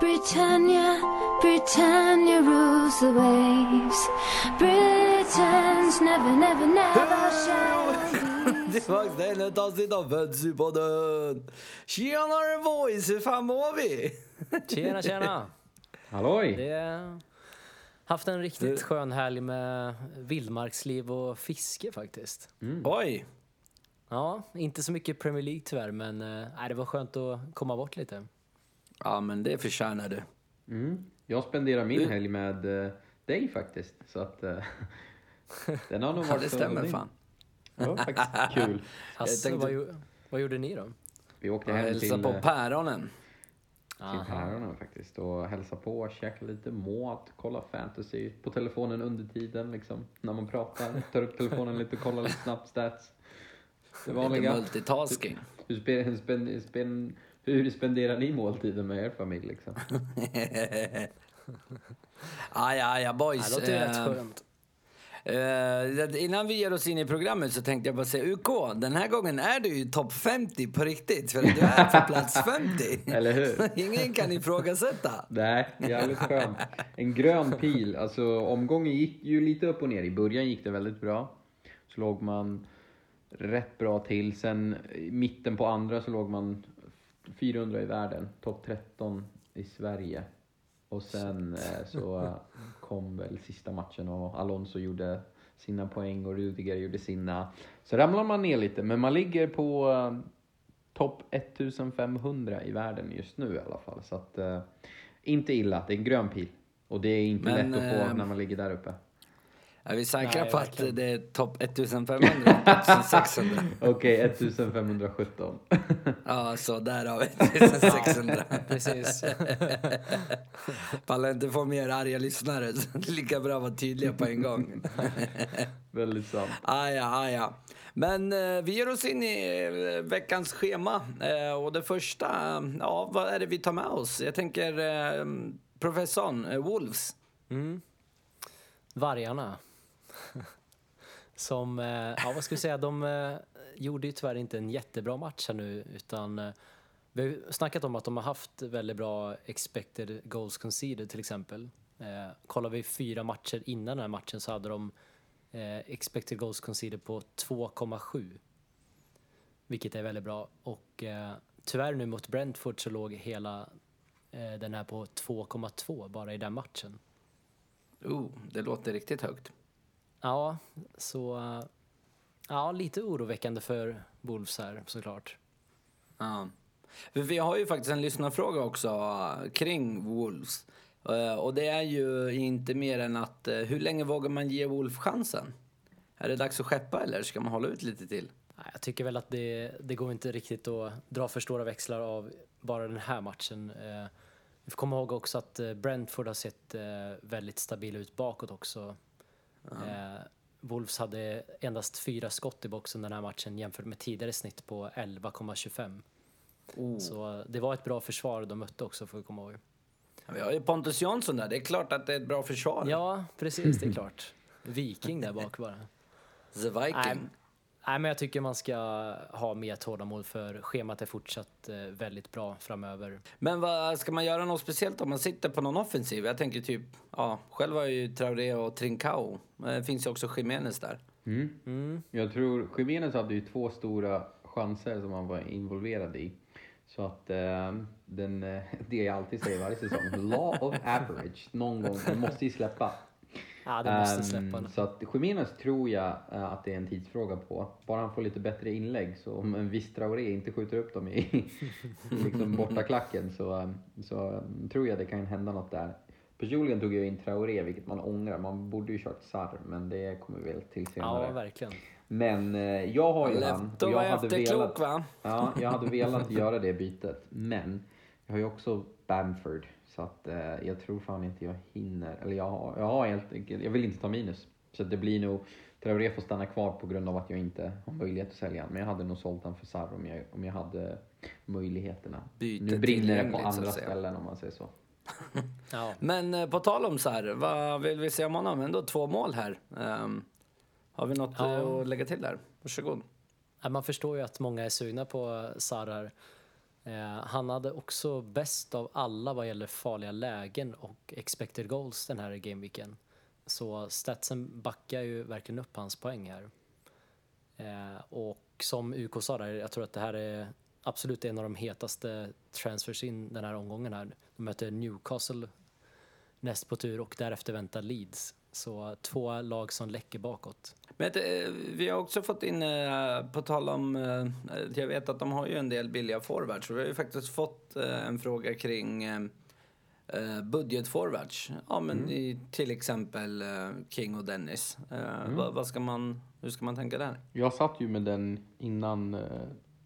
Britannia, Britannia rules the waves. Britons never, never, never shall be. Tillbaks till ett avsnitt av Fantasypodden! Tjenare boys, hur fan mår vi? Tjena, tjena! Halloj! Det har haft en riktigt skön helg med vildmarksliv och fiske faktiskt. Oj! Ja, inte så mycket Premier League tyvärr, men äh, det var skönt att komma bort lite. Ja men det förtjänar du. Mm. Jag spenderar min helg med eh, dig faktiskt, så att eh, den har nog Ja varit det så- stämmer det- fan. Det var faktiskt kul. Alltså, tänkte- vad, vad gjorde ni då? Vi åkte hem till, på eh, päronen. till päronen faktiskt och hälsade på, käkade lite mat, kolla fantasy på telefonen under tiden liksom, när man pratar. Tar upp telefonen lite och kollar lite snabbt stats. Det Lite vanliga. multitasking. Hur, spen, spen, spen, hur spenderar ni måltiden med er familj liksom? Aj, aj, aj Det boys. låter ju Eh, rätt skönt. eh, innan vi ger oss in i programmet så tänkte jag bara säga UK, den här gången är du ju topp 50 på riktigt. För att du är på plats 50. Eller hur? Ingen kan ifrågasätta. Nej, jävligt skönt. En grön pil. Alltså omgången gick ju lite upp och ner. I början gick det väldigt bra. Så låg man rätt bra till. Sen i mitten på andra så låg man 400 i världen. Topp 13 i Sverige. Och sen eh, så kom väl sista matchen och Alonso gjorde sina poäng och Rudiger gjorde sina. Så ramlar man ner lite, men man ligger på eh, topp 1500 i världen just nu i alla fall. Så att, eh, inte illa, det är en grön pil. Och det är inte Men, lätt att få när man ligger där uppe. Är vi säkra Nej, på att verkligen. det är topp 1500 1600? Okej, 1517. Ja, så där har vi 1600. Precis. Pallar inte få mer arga lyssnare, så det är lika bra att vara tydliga på en gång. Väldigt sant. Aja, aja. Men eh, vi ger oss in i eh, veckans schema. Eh, och det första, ja, vad är det vi tar med oss? Jag tänker eh, professorn, eh, Wolves. Vargarna. Som, eh, ja vad ska vi säga, de eh, gjorde ju tyvärr inte en jättebra match här nu utan eh, vi har ju snackat om att de har haft väldigt bra expected goals conceded till exempel. Eh, kollar vi fyra matcher innan den här matchen så hade de eh, expected goals conceded på 2,7. Vilket är väldigt bra. Och eh, tyvärr nu mot Brentford så låg hela eh, den här på 2,2 bara i den matchen. Oh, det låter riktigt högt. Ja, så... Ja, lite oroväckande för Wolves här såklart. Ja. Vi har ju faktiskt en lyssnarfråga också eh, kring Wolves. Eh, och det är ju inte mer än att eh, hur länge vågar man ge Wolf chansen? Är det dags att skeppa eller ska man hålla ut lite till? Jag tycker väl att det, det går inte riktigt att dra för stora växlar av bara den här matchen. Vi får komma ihåg också att Brentford har sett väldigt stabila ut bakåt också. Eh, Wolves hade endast fyra skott i boxen den här matchen jämfört med tidigare snitt på 11,25. Oh. Så det var ett bra försvar de mötte också får vi komma ihåg. Vi har ju Pontus Jansson där, det är klart att det är ett bra försvar. Ja, precis, det är klart. Viking där bak bara. The Viking. Nej, nej, men jag tycker man ska ha mer tålamod för schemat är fortsatt eh, väldigt bra framöver. Men vad, ska man göra något speciellt om man sitter på någon offensiv? Jag tänker typ, ja, själv har jag ju Traoré och Trincao. Men det finns ju också Jiménez där. Mm. Jag tror Jiménez hade ju två stora chanser som han var involverad i. Så att eh, den, eh, det jag alltid säger varje säsong, law of average, någon gång, den måste ju släppa. Ja, det måste Ehm, släppa nu. Så att Jiménez tror jag eh, att det är en tidsfråga på. Bara han får lite bättre inlägg, så om en viss Traoré inte skjuter upp dem i, liksom bortaklacken så, eh, så eh, tror jag det kan hända något där. Personligen tog jag in Traoré, vilket man ångrar. Man borde ju kört Sarr, men det kommer vi väl till senare. Ja, verkligen. Men eh, jag har ju han. Och jag hade velat, va? ja, jag hade velat göra det bytet. Men jag har ju också Bamford. Så att eh, jag tror fan inte jag hinner. Eller jag har, jag har helt enkelt, jag vill inte ta minus. Så att det blir nog, Traoré får stanna kvar på grund av att jag inte har möjlighet att sälja. Men jag hade nog sålt han för Sarr om jag, om jag hade möjligheterna. Byte nu brinner det på andra ställen om man säger så. Ja. Men eh, på tal om så här, vad vill vi säga om honom? Ändå två mål här. Ehm, har vi något Ja. att lägga till där? Varsågod. Ja, Man förstår ju att många är sugna på Sarr här. Eh, han hade också bäst av alla vad gäller farliga lägen och expected goals den här gameweeken. Så statsen backar ju verkligen upp hans poäng här. Eh, och som UK sa där, jag tror att det här är absolut en av de hetaste transfers in den här omgången här. De möter Newcastle näst på tur och därefter väntar Leeds. Så två lag som läcker bakåt. Men eh, vi har också fått in, eh, på tal om, eh, jag vet att de har ju en del billiga forwards. Så vi har ju faktiskt fått en fråga kring budgetforwards. Ja, men i, till exempel King och Dennis. Eh, vad, vad ska man, hur ska man tänka där? Jag satt ju med den innan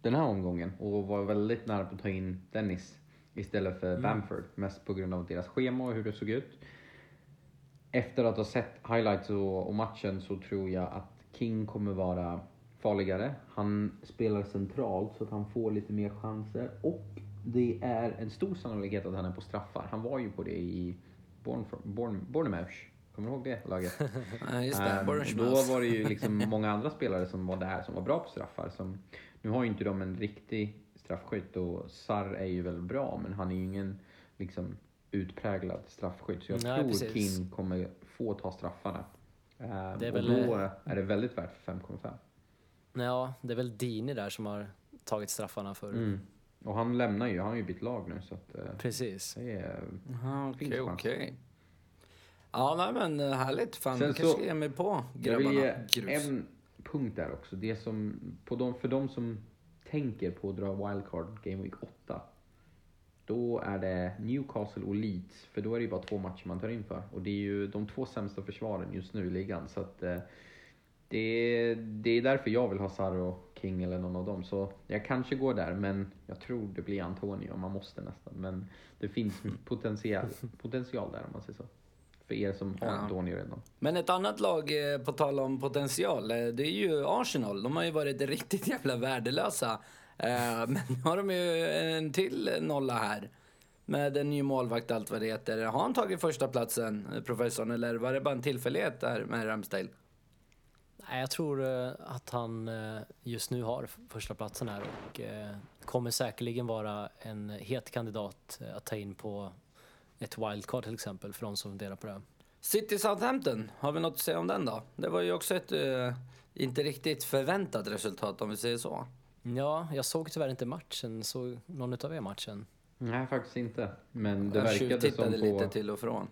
den här omgången och var väldigt nära på att ta in Dennis istället för Bamford. Mest på grund av deras schema och hur det såg ut. Efter att ha sett highlights och, och matchen så tror jag att King kommer vara farligare. Han spelar centralt så att han får lite mer chanser och det är en stor sannolikhet att han är på straffar. Han var ju på det i Bournemouth. Bourne, Bournemouth. Kommer du ihåg det laget? Ja, just det, Bournemouth. då var det ju liksom många andra spelare som var där som var bra på straffar. Som, nu har ju inte de en riktig straffskytt och Sarr är ju väldigt bra men han är ju ingen liksom, utpräglad straffskytt. Så jag Nej, tror precis. King kommer få ta straffarna. Det är och väl- då är det väldigt värt för 5,5. Ja, det är väl Dini där som har tagit straffarna för. Mm. Och han lämnar ju, han har ju bytt lag nu så att eh, Precis. det är... Okej, okej. Ja, nej, men eh, härligt. Fan, Sen du så- kanske ska ge mig på Jag vill grabbarna. ge en punkt där också. Det som, på de, för de som tänker på att dra wildcard Game Week 8. Då är det Newcastle och Leeds. För då är det ju bara två matcher man tar in för. Och det är ju de två sämsta försvaren just nu i ligan. Så att eh, det, är- det är därför jag vill ha Sarr och King eller någon av dem. Så jag kanske går där, men jag tror det blir Antonio. Man måste nästan. Men det finns potential, potential där om man säger så. För er som har Ja. Antonio redan. Men ett annat lag, eh, på tal om potential, eh, det är ju Arsenal. De har ju varit riktigt jävla värdelösa. Eh, Men nu har de ju en till nolla här. Med en ny målvakt allt vad det heter. Har han tagit första platsen, professorn, eller var det bara en tillfällighet där med Ramsdale? Nej, jag tror eh, att han eh, just nu har första platsen här och kommer säkerligen vara en het kandidat att ta in på ett wildcard till exempel för de som funderar på det. City Southampton, har vi något att säga om den då? Det var ju också ett eh, inte riktigt förväntat resultat om vi säger så. Ja, jag såg tyvärr inte matchen. Såg någon utav er matchen? Nej, faktiskt inte. Men det Jag verkade som tjuvtittade lite på, till och från.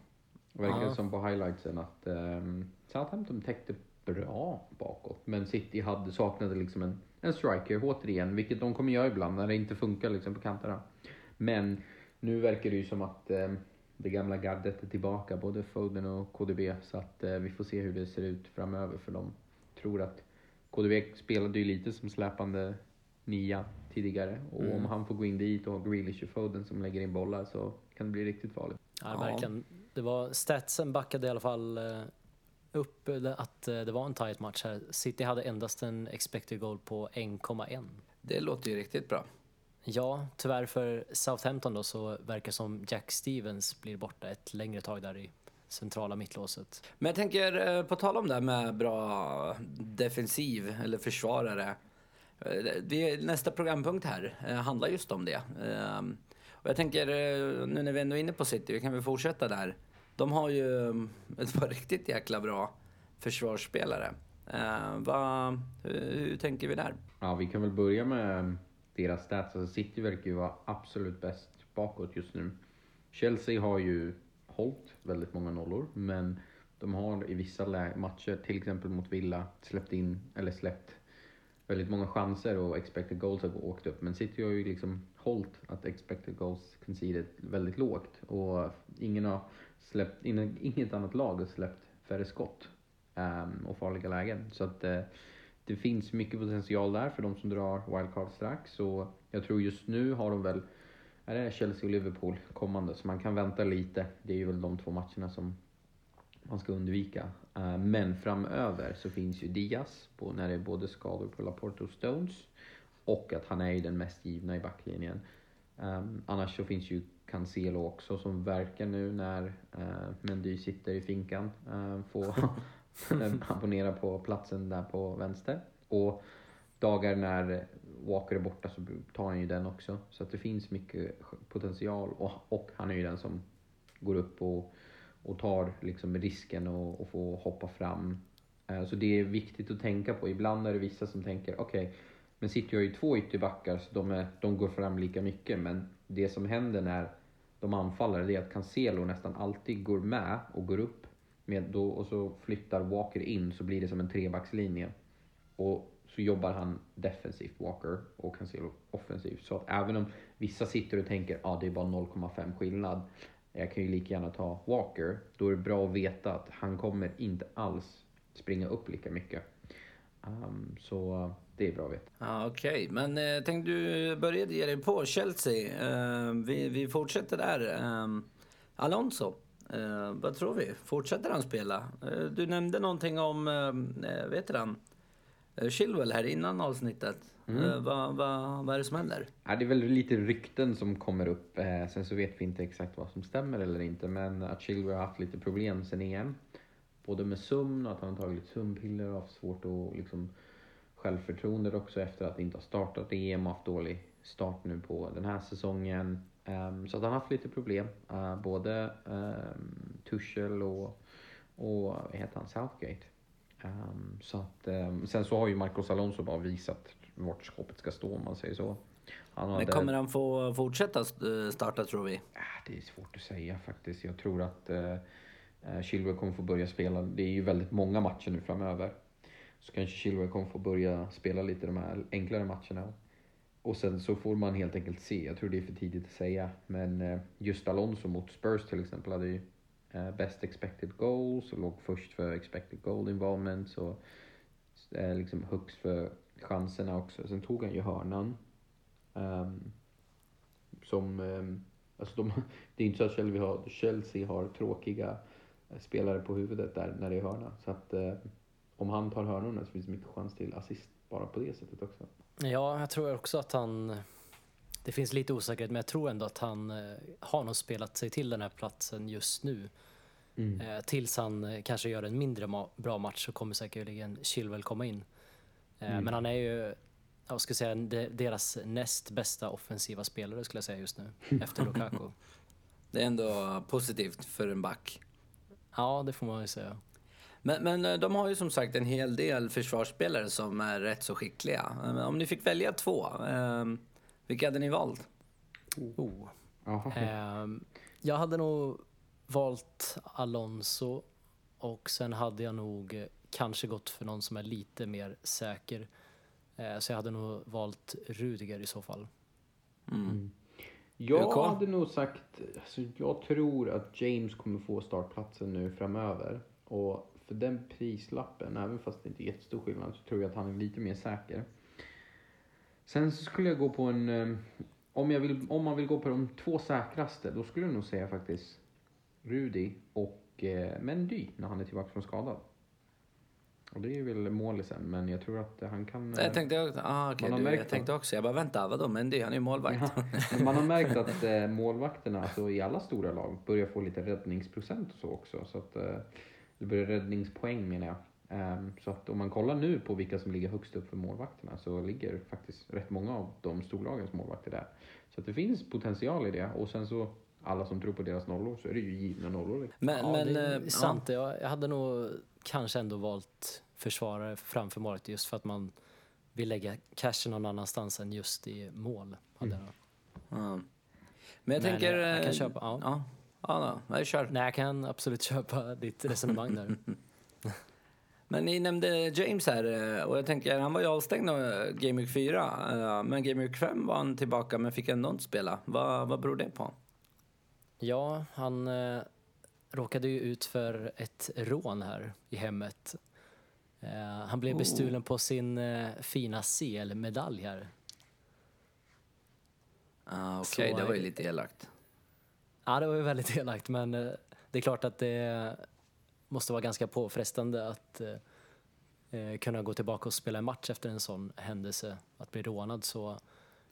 verkade Ja. som på highlightsen att um, Southampton täckte bra bakåt. Men City hade, saknade liksom en, en striker återigen, vilket de kommer göra ibland när det inte funkar liksom på kanterna. Men nu verkar det ju som att ehm, det gamla gardet är tillbaka, både Foden och KDB. Så att eh, vi får se hur det ser ut framöver för de tror att KDB spelade ju lite som släpande nia tidigare. Och om han får gå in dit och ha Grealish och Foden som lägger in bollar så kan det bli riktigt farligt. Ja, verkligen. Det var, statsen backade i alla fall eh, upp eh, att eh, det var en tight match här. City hade endast en expected goal på 1,1. Det låter ju riktigt bra. Ja, tyvärr för Southampton då så verkar som Jack Stevens blir borta ett längre tag där i centrala mittlåset. Men jag tänker, på tal om det här med bra defensiv eller försvarare. Eh, det, nästa programpunkt här eh, handlar just om det. Ehm, och jag tänker, eh, nu när vi ändå är inne på City, vi kan väl fortsätta där. De har ju mm, ett par riktigt jäkla bra försvarsspelare. Ehm, Va, hur, hur tänker vi där? Ja, vi kan väl börja med mm, deras stats. Alltså City verkar ju vara absolut bäst bakåt just nu. Chelsea har ju hållit väldigt många nollor, men de har i vissa matcher, till exempel mot Villa, släppt in, eller släppt väldigt många chanser och expected goals har åkt upp. Men City har ju liksom hållit att expected goals conceded väldigt lågt och ingen har släppt, inget annat lag har släppt färre skott um, och farliga lägen. Så att uh, det finns mycket potential där för de som drar wildcard strax. Och jag tror just nu har de väl, är det Chelsea och Liverpool kommande, så man kan vänta lite. Det är ju väl de två matcherna som man ska undvika. Eh, men framöver så finns ju Diaz, på, när det är både skador på Laporte och Stones, och att han är ju den mest givna i backlinjen. Ehm, annars så finns ju Cancelo också som verkar nu när eh, Mendy sitter i finkan eh, få abonnera på platsen där på vänster. Och dagar när Walker är borta så tar han ju den också. Så att det finns mycket potential och, och han är ju den som går upp och, och tar liksom risken och, och får hoppa fram. Eh, så det är viktigt att tänka på. Ibland är det vissa som tänker, okej, men City har ju två ytterbackar så de, är, de går fram lika mycket. Men det som händer när de anfaller det är att Cancelo nästan alltid går med och går upp. Med då, och så flyttar Walker in så blir det som en trebackslinje. Och så jobbar han defensivt, Walker, och Cancelo offensivt. Så att även om vissa sitter och tänker att ah, det är bara 0,5 skillnad. Jag kan ju lika gärna ta Walker. Då är det bra att veta att han kommer inte alls springa upp lika mycket. Um, så det är bra att veta. Ah, Okej, men eh, tänk du började ge dig på Chelsea. Eh, vi, vi fortsätter där. Eh, Alonso, eh, vad tror vi? Fortsätter han spela? Eh, du nämnde någonting om, ehm, eh, eh, vet du han? Chilwell här innan avsnittet. Eh, vad, vad, vad är det som händer? Ja, det är väl lite rykten som kommer upp. Eh, sen så vet vi inte exakt vad som stämmer eller inte. Men att Chilwell har haft lite problem sen EM. Både med sömn och att han har tagit sömnpiller och haft svårt att liksom självförtroende också efter att inte ha startat EM och haft dålig start nu på den här säsongen. Ehm, så att han har haft lite problem. Eh, både um, Tuchel och, och vad heter han, Southgate. Ehm, så att, ehm, sen så har ju Marcos Alonso bara visat vart skåpet ska stå om man säger så. Han Men hade- kommer han få fortsätta eh, starta tror vi? Äh, det är svårt att säga faktiskt. Jag tror att eh, Chilwell kommer få börja spela. Det är ju väldigt många matcher nu framöver. Så kanske Chilwell kommer få börja spela lite de här enklare matcherna. Och sen så får man helt enkelt se. Jag tror det är för tidigt att säga. Men just Alonso mot Spurs till exempel hade ju uh, best expected goals och låg först för expected goal involvement. Och eh, uh, liksom högst för chanserna också. Sen tog han ju hörnan. Um, som, um, alltså de, det är inte så att Chelsea har, Chelsea har tråkiga eh, spelare på huvudet där när det är hörna. Så att uh, om han tar hörnorna så finns det mycket chans till assist bara på det sättet också. Ja, jag tror också att han... Det finns lite osäkerhet, men jag tror ändå att han eh, har nog spelat sig till den här platsen just nu. Eh, tills han eh, kanske gör en mindre ma- bra match så kommer säkerligen Chilwell komma in. Eh, Men han är ju, jag ska säga, de- deras näst bästa offensiva spelare skulle jag säga just nu, efter Lukaku. Det är ändå positivt för en back. Ja, det får man ju säga. Men, men de har ju som sagt en hel del försvarsspelare som är rätt så skickliga. Om ni fick välja två, eh, vilka hade ni valt? Oh. Ehm, jag hade nog valt Alonso och sen hade jag nog eh, kanske gått för någon som är lite mer säker. Eh, så jag hade nog valt Rudiger i så fall. Jag UK? hade nog sagt, alltså jag tror att James kommer få startplatsen nu framöver. Och för den prislappen, även fast det inte är jättestor skillnad, så tror jag att han är lite mer säker. Sen skulle jag gå på en, eh, om, jag vill, om man vill gå på de två säkraste, då skulle jag nog säga faktiskt Rudy och eh, Mendy när han är tillbaka från skadad. Och det är väl målisen, men jag tror att han kan... eh, Jag tänkte, också- ah, Man har du, märkt jag tänkte också, jag bara vänta, vadå, men det, han är ju målvakt. Ja, man har märkt att eh, målvakterna alltså, i alla stora lag börjar få lite räddningsprocent och så också. Så att eh, det börjar räddningspoäng menar jag. Ehm, så att om man kollar nu på vilka som ligger högst upp för målvakterna så ligger faktiskt rätt många av de storlagens målvakter där. Så att det finns potential i det och sen så alla som tror på deras nollor så är det ju givna nollor. Men, ja, men, det eh, är sant. Jag, jag hade nog kanske ändå valt försvarare framför målet just för att man vill lägga cashen någon annanstans än just i mål. Hade jag. nog. Ja. Men jag Men, tänker... eh, jag kan eh, köpa- ja. Ja, ja jag kör. Nej, jag kan absolut köpa ditt resonemang där. Men ni nämnde James här eh, och jag tänker, han var ju avstängd av eh, Game Week 4. eh, Men Game Week 5 var han tillbaka men fick ändå inte spela. Vad, vad beror det på? Ja, han eh, råkade ju ut för ett rån här i hemmet. Eh, han blev bestulen på sin eh, fina CL-medalj här. Ah, Okej, Så, det var ju lite elakt. Ja, det var ju väldigt elakt, men det är klart att det måste vara ganska påfrestande att eh, eh, kunna gå tillbaka och spela en match efter en sån händelse, att bli rånad. Så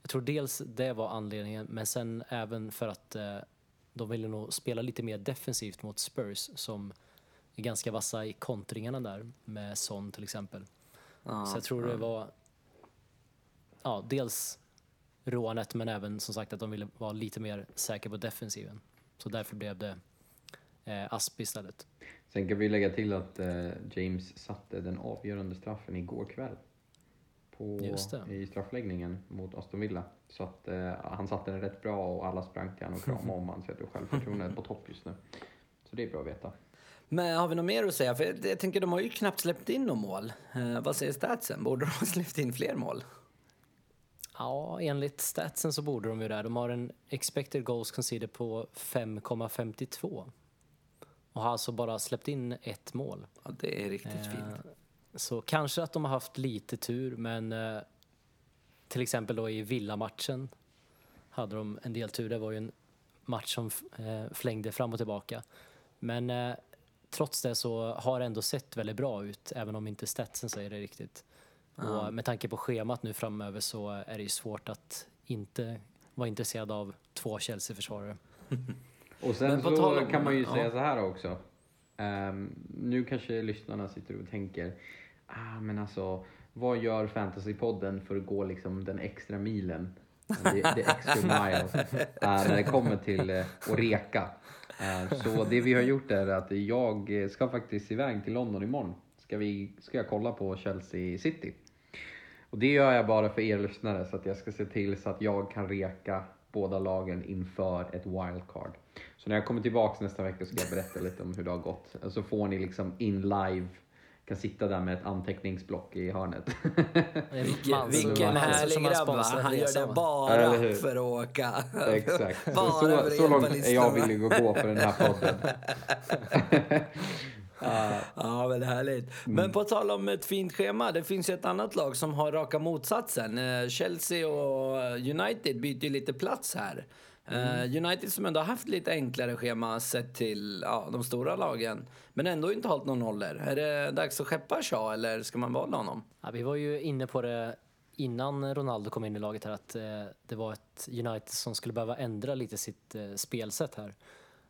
jag tror dels det var anledningen, men sen även för att eh, de ville nog spela lite mer defensivt mot Spurs som är ganska vassa i kontringarna där med Son till exempel. Ja, Så jag tror det var ja, dels rånet men även som sagt att de ville vara lite mer säkra på defensiven. Så därför blev det eh, Asp istället. Sen kan vi lägga till att eh, James satte den avgörande straffen igår kväll. På, Just det. I straffläggningen mot Aston Villa. Så att eh, han satte den rätt bra och alla sprang till honom och kramade om honom. Så jag tror självförtroendet är på topp just nu. Så det är bra att veta. Men har vi något mer att säga? För jag, jag tänker, de har ju knappt släppt in något mål. Eh, vad säger statsen? Borde de ha släppt in fler mål? Ja, enligt statsen så borde de ju det. De har en expected goals conceded på 5,52 och har alltså bara släppt in ett mål. Ja, det är riktigt Eh, fint. Så kanske att de har haft lite tur, men eh, till exempel då i Villa-matchen hade de en del tur. Det var ju en match som eh, flängde fram och tillbaka. Men eh, trots det så har det ändå sett väldigt bra ut, även om inte statsen säger det riktigt. Och med tanke på schemat nu framöver så är det ju svårt att inte vara intresserad av två Chelsea-försvarare. Och sen så om- kan man ju ja. säga så här också. Ehm, nu kanske lyssnarna sitter och tänker, ah men alltså, vad gör Fantasypodden för att gå liksom den extra milen? Det, det extra mile. eh, när det kommer till uh, att reka. Eh, så det vi har gjort är att jag ska faktiskt iväg till London imorgon. Ska, vi, ska jag kolla på Chelsea City. Och det gör jag bara för er lyssnare så att jag ska se till så att jag kan reka båda lagen inför ett wildcard. Så när jag kommer tillbaks nästa vecka ska jag berätta lite om hur det har gått. Så får ni liksom in live, kan sitta där med ett anteckningsblock i hörnet. Vilken, vilken härlig grabb va? Han gör det bara för att åka. Exakt. Så, Bara så, så långt är jag villig att gå för den här podden. Ja, men härligt. Men på tal om ett fint schema, det finns ju ett annat lag som har raka motsatsen. Eh, Chelsea och United byter ju lite plats här. Eh, United som ändå har haft lite enklare schema sett till ja, de stora lagen, men ändå inte hållit någon nollor. Är det dags att skeppa Shaw eller ska man behålla honom? Ja, vi var ju inne på det innan Ronaldo kom in i laget här att eh, det var ett United som skulle behöva ändra lite sitt eh, spelsätt här.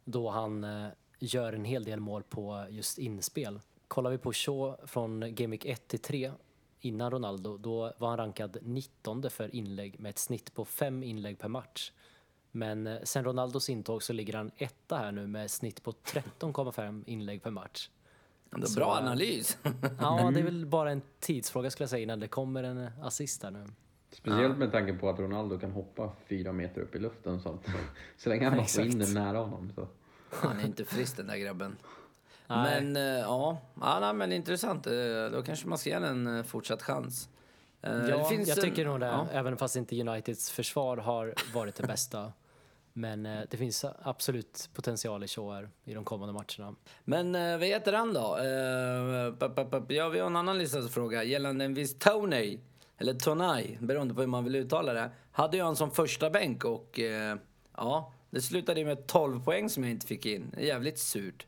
Då han eh, gör en hel del mål på just inspel. Kollar vi på Shaw från Game Week 1 till 3 innan Ronaldo, då var han rankad 19 för inlägg med ett snitt på fem inlägg per match. Men eh, sen Ronaldos intåg så ligger han etta här nu med snitt på 13,5 inlägg per match. Ändå Så, bra eh, analys. Ja, det är väl bara en tidsfråga skulle jag säga innan det kommer en assist här nu. Speciellt med tanke på att Ronaldo kan hoppa fyra meter upp i luften. Så, att, så länge han bara får in den nära honom. Så. Han är inte frisk den där grabben. Nej. Men eh, ja, ja nej, men intressant. Eh, Då kanske man ska den en eh, fortsatt chans. Ja, finns jag tycker nog det. ja. Även fast inte Uniteds försvar har varit det bästa. Men det finns absolut potential i Shaw i de kommande matcherna. Men eh, vad heter han då? Ja, vi har en annan lyssnarsfråga gällande en viss Tony, eller Tonaj, beroende på hur man vill uttala det. Hade jag en som första bänk och ja, det slutade ju med 12 poäng som jag inte fick in. Jävligt surt.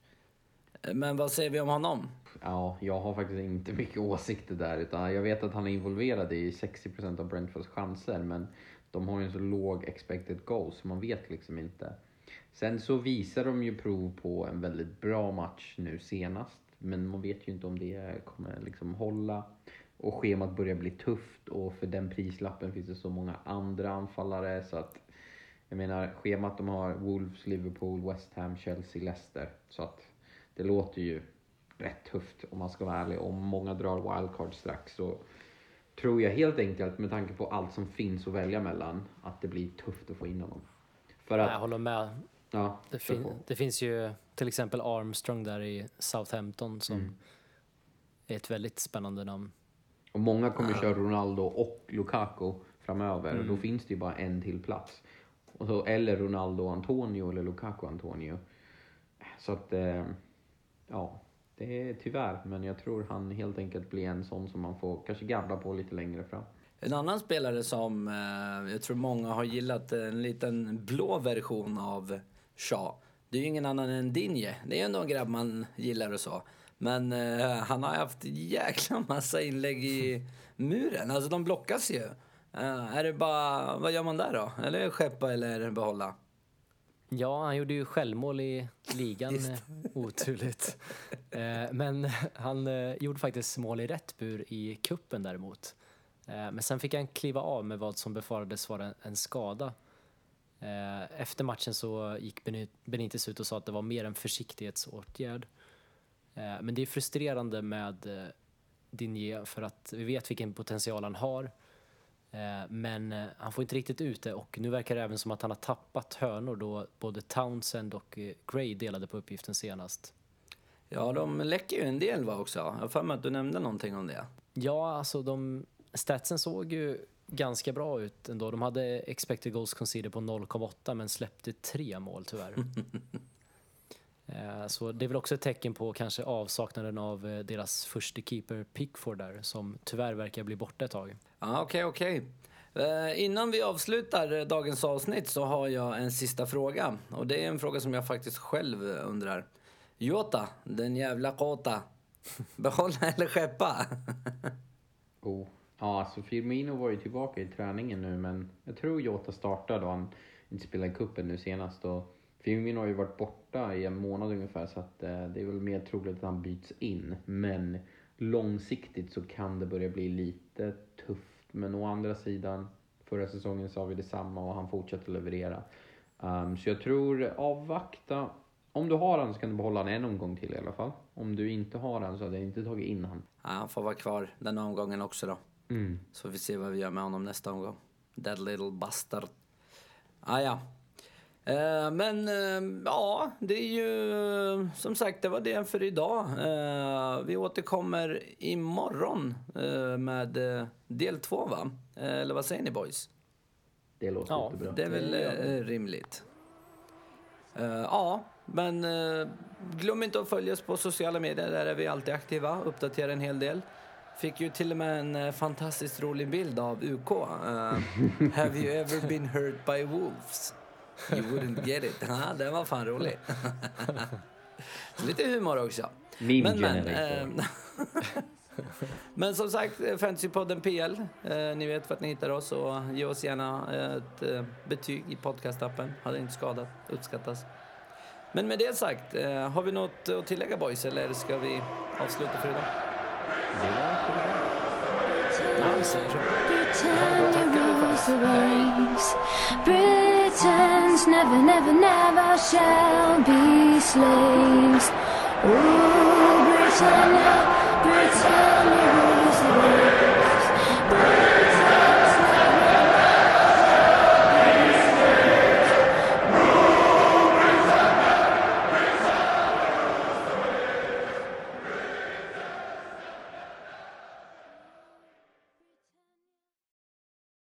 Men vad säger vi om honom? Ja, jag har faktiskt inte mycket åsikter där. Utan jag vet att han är involverad i 60% av Brentfords chanser. Men de har ju en så låg expected goal så man vet liksom inte. Sen så visar de ju prov på en väldigt bra match nu senast. Men man vet ju inte om det kommer liksom hålla. Och schemat börjar bli tufft och för den prislappen finns det så många andra anfallare. Så att jag menar, schemat de har Wolves, Liverpool, West Ham, Chelsea, Leicester. Så att det låter ju rätt tufft om man ska vara ärlig. Om många drar wildcard strax så tror jag helt enkelt med tanke på allt som finns att välja mellan att det blir tufft att få in honom. För Jag att, håller med. ja, Det, fin- det finns ju till exempel Armstrong där i Southampton som Mm. är ett väldigt spännande namn. Och många kommer köra Ronaldo och Lukaku framöver och Mm. då finns det ju bara en till plats. Och så, eller Ronaldo Antonio eller Lukaku Antonio. Så att, eh, ja, det är tyvärr, men jag tror han helt enkelt blir en sån som man får kanske gabbla på lite längre fram. En annan spelare som eh, jag tror många har gillat, en liten blå version av Shaw. Det är ju ingen annan än Dinje. Det är ju ändå en grabb man gillar och så. Men eh, han har haft jäkla massa inlägg i muren. Alltså de blockas ju. Eh, är det bara, vad gör man där då? Eller skeppa eller behålla? Ja, han gjorde ju självmål i ligan, eh, oturligt. Eh, Men han gjorde faktiskt mål i rätt bur i kuppen däremot. Men sen fick han kliva av med vad som befarades vara en- skada. Efter matchen så gick Beni- Benitez ut och sa att det var mer en försiktighetsåtgärd. Men det är frustrerande med Digne för att vi vet vilken potential han har. Eh, Men eh, han får inte riktigt ut det och nu verkar det även som att han har tappat hörnor då både Townsend och eh, Gray delade på uppgiften senast. Ja, de läcker ju en del va också. Jag har för mig att du nämnde någonting om det. Ja, alltså de, statsen såg ju ganska bra ut ändå. De hade expected goals conceded på 0,8 men släppte tre mål tyvärr. Eh, Så det är väl också ett tecken på kanske avsaknaden av eh, deras första keeper Pickford där som tyvärr verkar bli borta ett tag. Ja, okej, okej. Eh, innan vi avslutar dagens avsnitt så har jag en sista fråga. Och det är en fråga som jag faktiskt själv undrar. Jota, den jävla kåta. Behålla eller skeppa? Oh. Ja, alltså Firmino var ju tillbaka i träningen nu, men jag tror Jota startar då han inte spelade i cupen nu senast. Och Firmino har ju varit borta i en månad ungefär, så att, eh, det är väl mer troligt att han byts in. Men långsiktigt så kan det börja bli lite tufft. Men å andra sidan, förra säsongen sa vi detsamma och han fortsätter leverera. Um, så jag tror avvakta. Om du har han så kan du behålla han en omgång till i alla fall. Om du inte har han så hade jag inte tagit in han. Ja, han får vara kvar den omgången också då. Mm. Så vi ser vad vi gör med honom nästa omgång. That little bastard. Ah, ja. Eh, men eh, ja, det är ju som sagt, det var det för idag. Eh, vi återkommer imorgon med del två va? Eller vad säger ni boys? Det låter Ja, jättebra. Det är väl rimligt. Ja, men glöm inte att följa oss på sociala medier. Där är vi alltid aktiva, uppdaterar en hel del. Fick ju till och med en fantastiskt rolig bild av UK. Have you ever been hurt by wolves? You wouldn't get it. Den var fan rolig. Lite humor också. Meme men, men, eh, men som sagt, Fantasypodden PL. Eh, ni vet vart ni hittar oss och ge oss gärna ett eh, betyg i podcastappen. Hade inte skadat, uppskattas. Men med det sagt, eh, har vi något att tillägga boys eller ska vi avsluta för idag? Det var Ja, vi säger så. Never, never, never shall be slaves. Oh, Britannia, Britannia rules the waves.